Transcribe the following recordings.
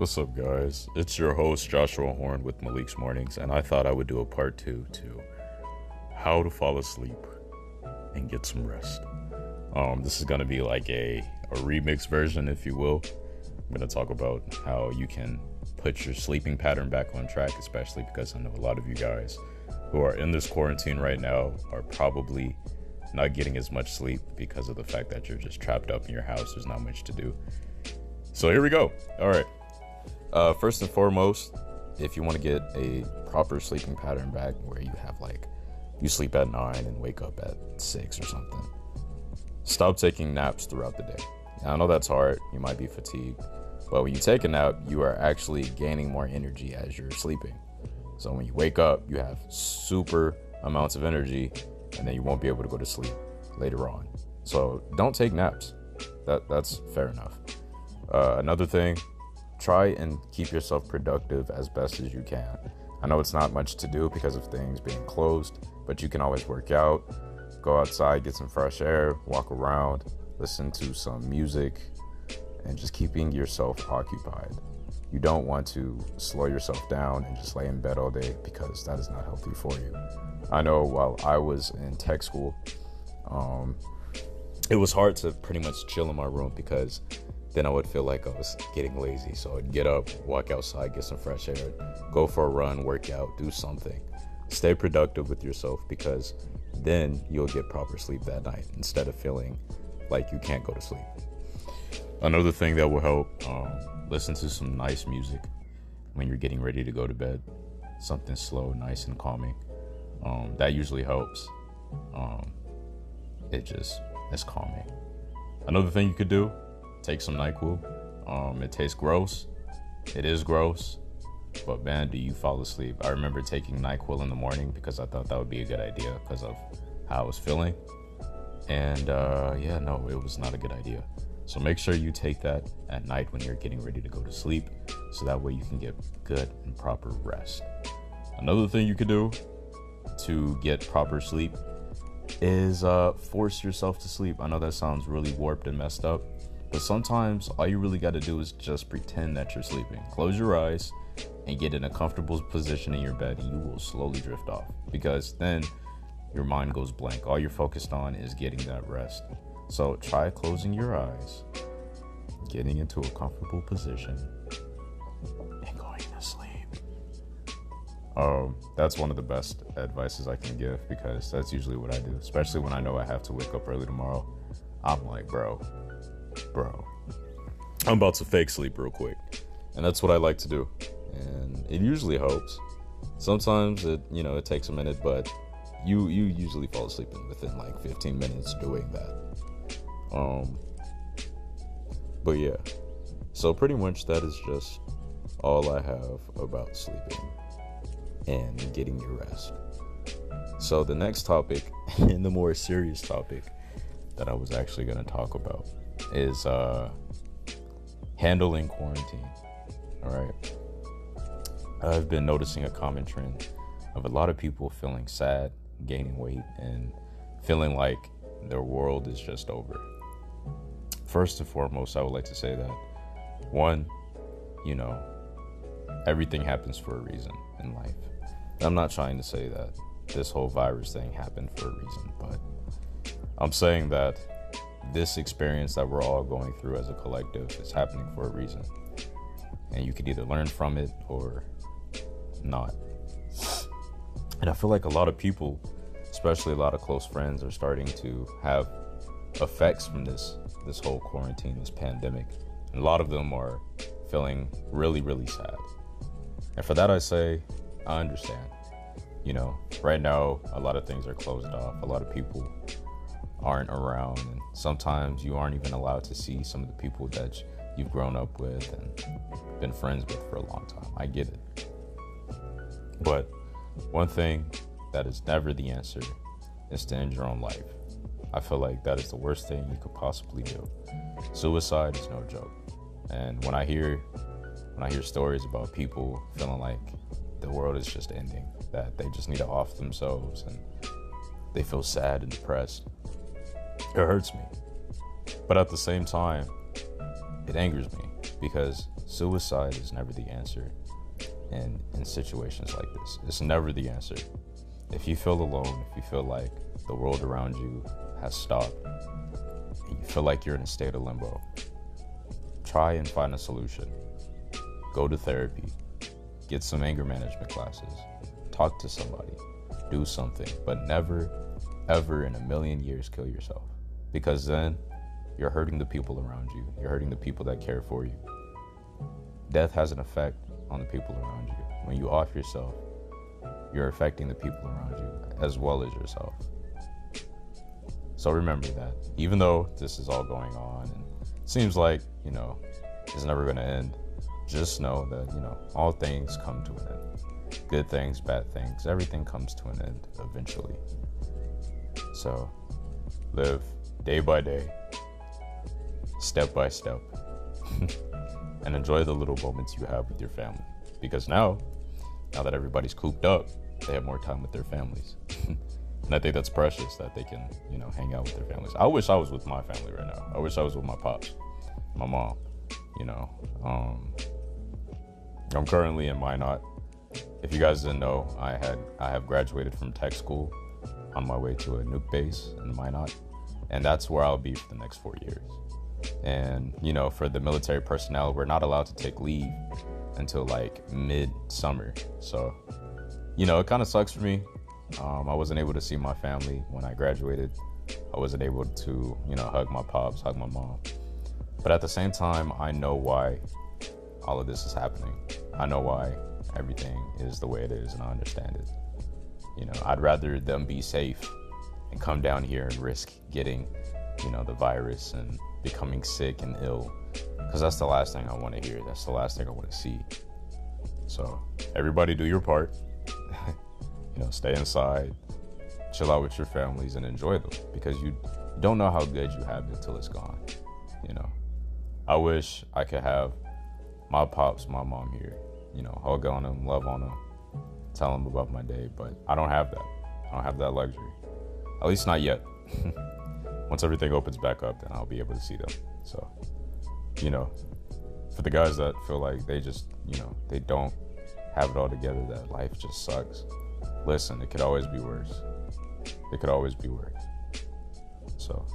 What's up, guys? It's your host, Joshua Horn with Malik's Mornings, and I thought I would do a part two to how to fall asleep and get some rest. Um, this is going to be like a, a remix version, if you will. I'm going to talk about how you can put your sleeping pattern back on track, especially because I know a lot of you guys who are in this quarantine right now are probably not getting as much sleep because of the fact that you're just trapped up in your house. There's not much to do. So here we go. All right. Uh, first and foremost, if you want to get a proper sleeping pattern back where you have like you sleep at nine and wake up at six or something, stop taking naps throughout the day. Now, I know that's hard. You might be fatigued. But when you take a nap, you are actually gaining more energy as you're sleeping. So when you wake up, you have super amounts of energy and then you won't be able to go to sleep later on. So don't take naps. That that's fair enough. Uh, another thing, try and keep yourself productive as best as you can. I know it's not much to do because of things being closed, but you can always work out, go outside, get some fresh air, walk around, listen to some music, and just keeping yourself occupied. You don't want to slow yourself down and just lay in bed all day because that is not healthy for you. I know while I was in tech school, um, it was hard to pretty much chill in my room because then I would feel like I was getting lazy. So I'd get up, walk outside, get some fresh air, go for a run, work out, do something. Stay productive with yourself because then you'll get proper sleep that night instead of feeling like you can't go to sleep. Another thing that will help um, listen to some nice music when you're getting ready to go to bed. Something slow, nice, and calming. Um, that usually helps. Um, it just is calming. Another thing you could do take some NyQuil. Um, it tastes gross. It is gross. But man, do you fall asleep? I remember taking NyQuil in the morning because I thought that would be a good idea because of how I was feeling. And uh, yeah, no, it was not a good idea. So make sure you take that at night when you're getting ready to go to sleep so that way you can get good and proper rest. Another thing you could do to get proper sleep is uh, force yourself to sleep. I know that sounds really warped and messed up, but sometimes all you really got to do is just pretend that you're sleeping. Close your eyes and get in a comfortable position in your bed, and you will slowly drift off because then your mind goes blank. All you're focused on is getting that rest. So try closing your eyes, getting into a comfortable position, and going to sleep. Um, that's one of the best advices I can give because that's usually what I do, especially when I know I have to wake up early tomorrow. I'm like, bro, bro, I'm about to fake sleep real quick. And that's what I like to do. And it usually helps. Sometimes it, you know, it takes a minute, but you you usually fall asleep within like 15 minutes doing that. Um but yeah. So pretty much that is just all I have about sleeping and getting your rest. So the next topic and the more serious topic that I was actually going to talk about is uh handling quarantine. All right. I've been noticing a common trend of a lot of people feeling sad, gaining weight, and feeling like their world is just over. First and foremost, I would like to say that one, you know, everything happens for a reason in life. I'm not trying to say that this whole virus thing happened for a reason, but I'm saying that this experience that we're all going through as a collective is happening for a reason. And you could either learn from it or not. And I feel like a lot of people, especially a lot of close friends, are starting to have effects from this this whole quarantine, this pandemic. And a lot of them are feeling really, really sad. And for that I say, I understand. You know, right now a lot of things are closed off. A lot of people aren't around and sometimes you aren't even allowed to see some of the people that you've grown up with and been friends with for a long time. I get it. But one thing that is never the answer is to end your own life. I feel like that is the worst thing you could possibly do. Suicide is no joke. And when I hear when I hear stories about people feeling like the world is just ending, that they just need to off themselves and they feel sad and depressed, it hurts me. But at the same time, it angers me because suicide is never the answer in in situations like this. It's never the answer. If you feel alone, if you feel like the world around you has stopped, and you feel like you're in a state of limbo, try and find a solution. Go to therapy. Get some anger management classes. Talk to somebody. Do something, but never ever in a million years kill yourself because then you're hurting the people around you. You're hurting the people that care for you. Death has an effect on the people around you. When you off yourself, you're affecting the people around you as well as yourself. So remember that. Even though this is all going on and seems like, you know, it's never going to end, just know that, you know, all things come to an end. Good things, bad things, everything comes to an end eventually. So live day by day, step by step, and enjoy the little moments you have with your family. Because now, now that everybody's cooped up, they have more time with their families. and I think that's precious that they can, you know, hang out with their families. I wish I was with my family right now. I wish I was with my pops, my mom, you know. Um, I'm currently in Minot. If you guys didn't know, I had I have graduated from tech school on my way to a nuke base in Minot, and that's where I'll be for the next four years. And you know, for the military personnel, we're not allowed to take leave until like mid summer. So, you know, it kind of sucks for me. Um, I wasn't able to see my family when I graduated. I wasn't able to, you know, hug my pops, hug my mom. But at the same time, I know why all of this is happening. I know why everything is the way it is, and I understand it. You know, I'd rather them be safe and come down here and risk getting, you know, the virus and becoming sick and ill because that's the last thing I want to hear. That's the last thing I want to see. So, everybody do your part. you know, stay inside, chill out with your families, and enjoy them because you don't know how good you have it until it's gone. You know, I wish I could have my pops, my mom here, you know, hug on them, love on them, tell them about my day, but I don't have that. I don't have that luxury. At least not yet. Once everything opens back up, then I'll be able to see them. So, you know, for the guys that feel like they just, you know, they don't have it all together, that life just sucks. Listen, it could always be worse. It could always be worse. So,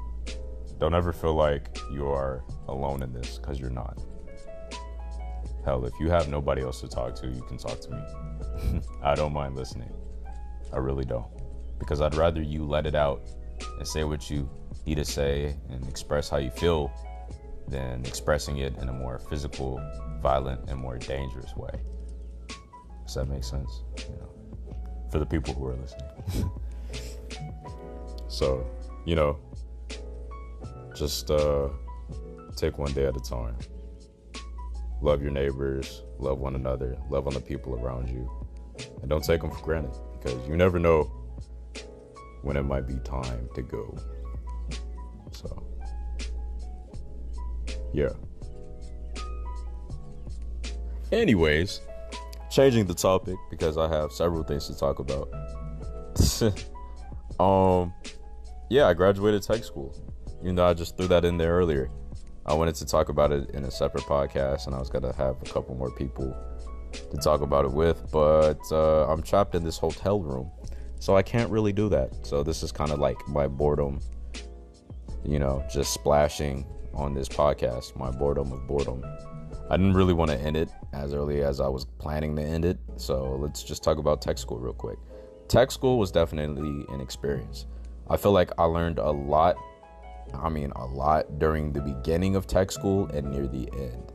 don't ever feel like you are alone in this because you're not. Hell, if you have nobody else to talk to, you can talk to me. I don't mind listening. I really don't. Because I'd rather you let it out and say what you need to say and express how you feel than expressing it in a more physical, violent, and more dangerous way. Does that make sense? You know, for the people who are listening. so, you know, just uh, take one day at a time love your neighbors, love one another, love on the people around you, and don't take them for granted because you never know when it might be time to go. So, yeah. Anyways, changing the topic because I have several things to talk about. um, yeah, I graduated tech school. You know, I just threw that in there earlier. I wanted to talk about it in a separate podcast, and I was gonna have a couple more people to talk about it with, but uh, I'm trapped in this hotel room, so I can't really do that. So this is kind of like my boredom, you know, just splashing on this podcast, my boredom of boredom. I didn't really want to end it as early as I was planning to end it, so let's just talk about tech school real quick. Tech school was definitely an experience. I feel like I learned a lot I mean, a lot during the beginning of tech school and near the end.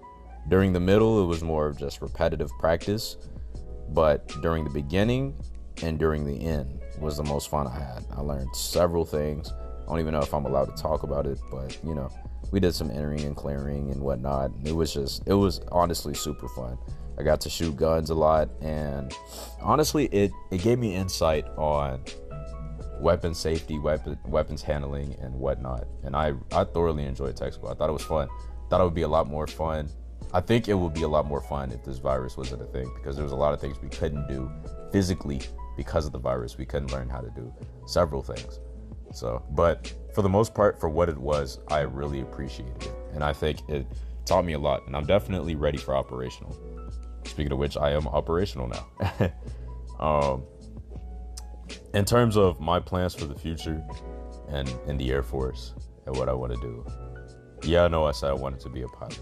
During the middle, it was more of just repetitive practice, but during the beginning and during the end was the most fun I had. I learned several things. I don't even know if I'm allowed to talk about it, but you know, we did some entering and clearing and whatnot. It was just, it was honestly super fun. I got to shoot guns a lot, and honestly, it it gave me insight on weapon safety, weapon weapons handling, and whatnot. And I I thoroughly enjoyed tech school. I thought it was fun. Thought it would be a lot more fun. I think it would be a lot more fun if this virus wasn't a thing because there was a lot of things we couldn't do physically because of the virus. We couldn't learn how to do several things. So, but for the most part, for what it was, I really appreciated it, and I think it taught me a lot, and I'm definitely ready for operational. Speaking of which, I am operational now. um, in terms of my plans for the future and in the Air Force and what I want to do, yeah, I know I said I wanted to be a pilot.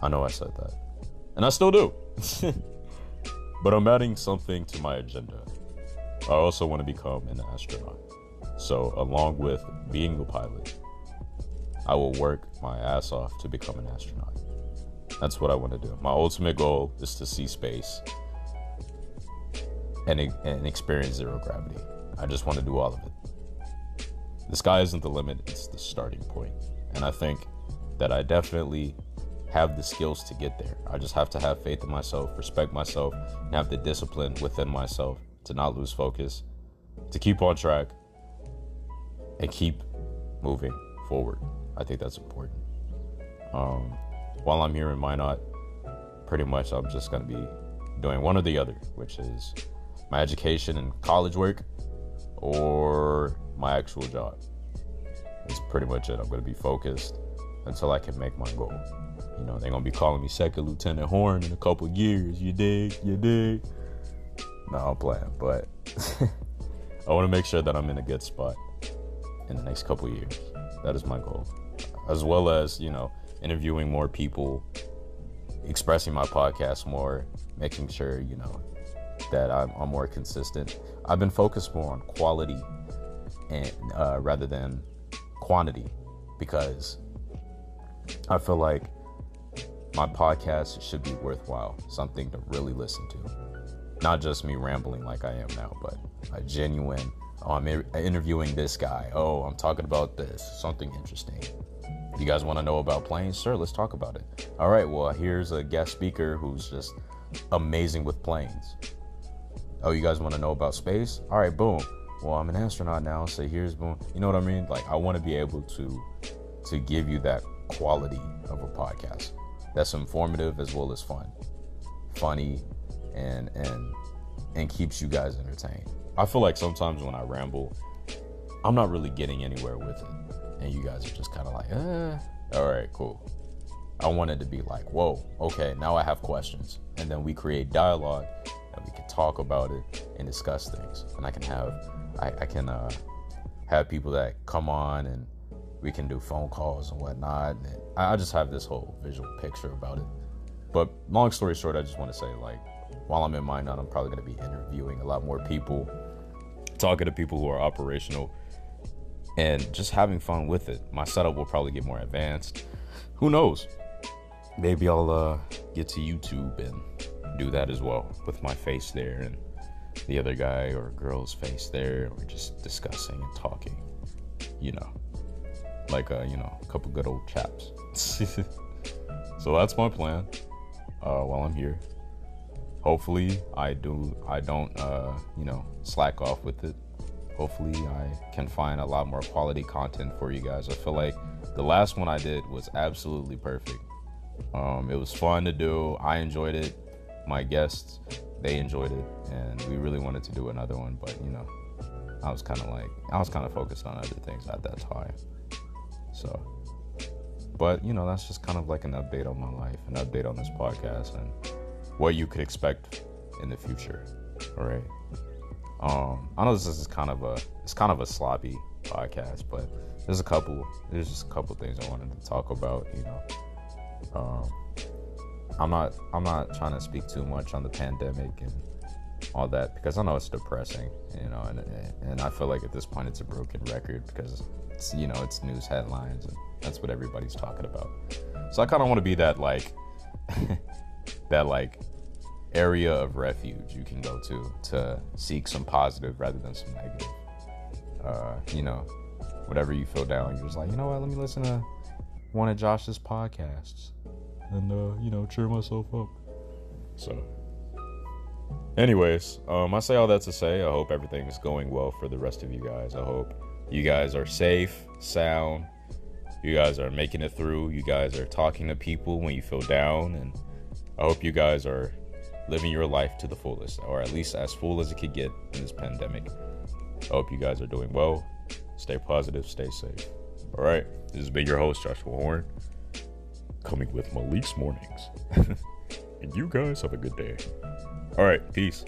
I know I said that. And I still do. but I'm adding something to my agenda. I also want to become an astronaut. So, along with being a pilot, I will work my ass off to become an astronaut. That's what I want to do. My ultimate goal is to see space and, and experience zero gravity. I just want to do all of it. The sky isn't the limit, it's the starting point. And I think that I definitely have the skills to get there. I just have to have faith in myself, respect myself, and have the discipline within myself to not lose focus, to keep on track, and keep moving forward. I think that's important. Um, while I'm here in Minot, pretty much I'm just going to be doing one or the other, which is my education and college work or my actual job. That's pretty much it. I'm going to be focused until I can make my goal. You know, they're to be calling me Second Lieutenant Horn in a couple years. You dig? You dig? No, I'm playing, but I want to make sure that I'm in a good spot in the next couple years. That is my goal. As well as, you know, interviewing more people, expressing my podcast more, making sure, you know, that I'm, I'm more consistent. I've been focused more on quality and uh, rather than quantity because I feel like my podcast should be worthwhile, something to really listen to. Not just me rambling like I am now, but a genuine, oh, I'm interviewing this guy. Oh, I'm talking about this, something interesting. You guys want to know about planes? Sure, let's talk about it. All right, well, here's a guest speaker who's just amazing with planes. Oh, you guys want to know about space? All right, boom. Well, I'm an astronaut now, so here's boom. You know what I mean? Like, I want to be able to to give you that quality of a podcast that's informative as well as fun, funny, and and and keeps you guys entertained. I feel like sometimes when I ramble, I'm not really getting anywhere with it and you guys are just kind of like, uh, all right, cool. I wanted to be like, whoa, okay, now I have questions. And then we create dialogue and we can talk about it and discuss things. And I can have, I, I can uh, have people that come on and we can do phone calls and whatnot. And I just have this whole visual picture about it. But long story short, I just want to say, like, while I'm in Minot, I'm probably going to be interviewing a lot more people, talking to people who are operational and just having fun with it. My setup will probably get more advanced. Who knows? Maybe I'll uh, get to YouTube and do that as well with my face there and the other guy or girl's face there. We're just discussing and talking, you know, like uh, you know, a couple good old chaps. so that's my plan. Uh, while I'm here, hopefully I do I don't uh, you know slack off with it hopefully I can find a lot more quality content for you guys. I feel like the last one I did was absolutely perfect. Um, it was fun to do. I enjoyed it. My guests, they enjoyed it, and we really wanted to do another one, but you know, I was kind of like I was kind of focused on other things at that time. So, but you know, that's just kind of like an update on my life, an update on this podcast, and what you could expect in the future. All right. Um, I know this is kind of a it's kind of a sloppy podcast, but there's a couple there's just a couple things I wanted to talk about. You know, um, I'm not I'm not trying to speak too much on the pandemic and all that because I know it's depressing. You know, and and I feel like at this point it's a broken record because it's you know it's news headlines and that's what everybody's talking about. So I kind of want to be that like that like area of refuge you can go to to seek some positive rather than some negative. Uh, you know, whatever you feel down, you're just like, you know what? Let me listen to one of Josh's podcasts and uh, you know cheer myself up. So, anyways, um, I say all that to say, I hope everything is going well for the rest of you guys. I hope you guys are safe, sound. You guys are making it through. You guys are talking to people when you feel down, and I hope you guys are living your life to the fullest, or at least as full as it could get in this pandemic. I hope you guys are doing well. Stay positive, stay safe. All right, this has been your host, Joshua Horn. coming with Malik's Mornings. and you guys have a good day. All right, peace.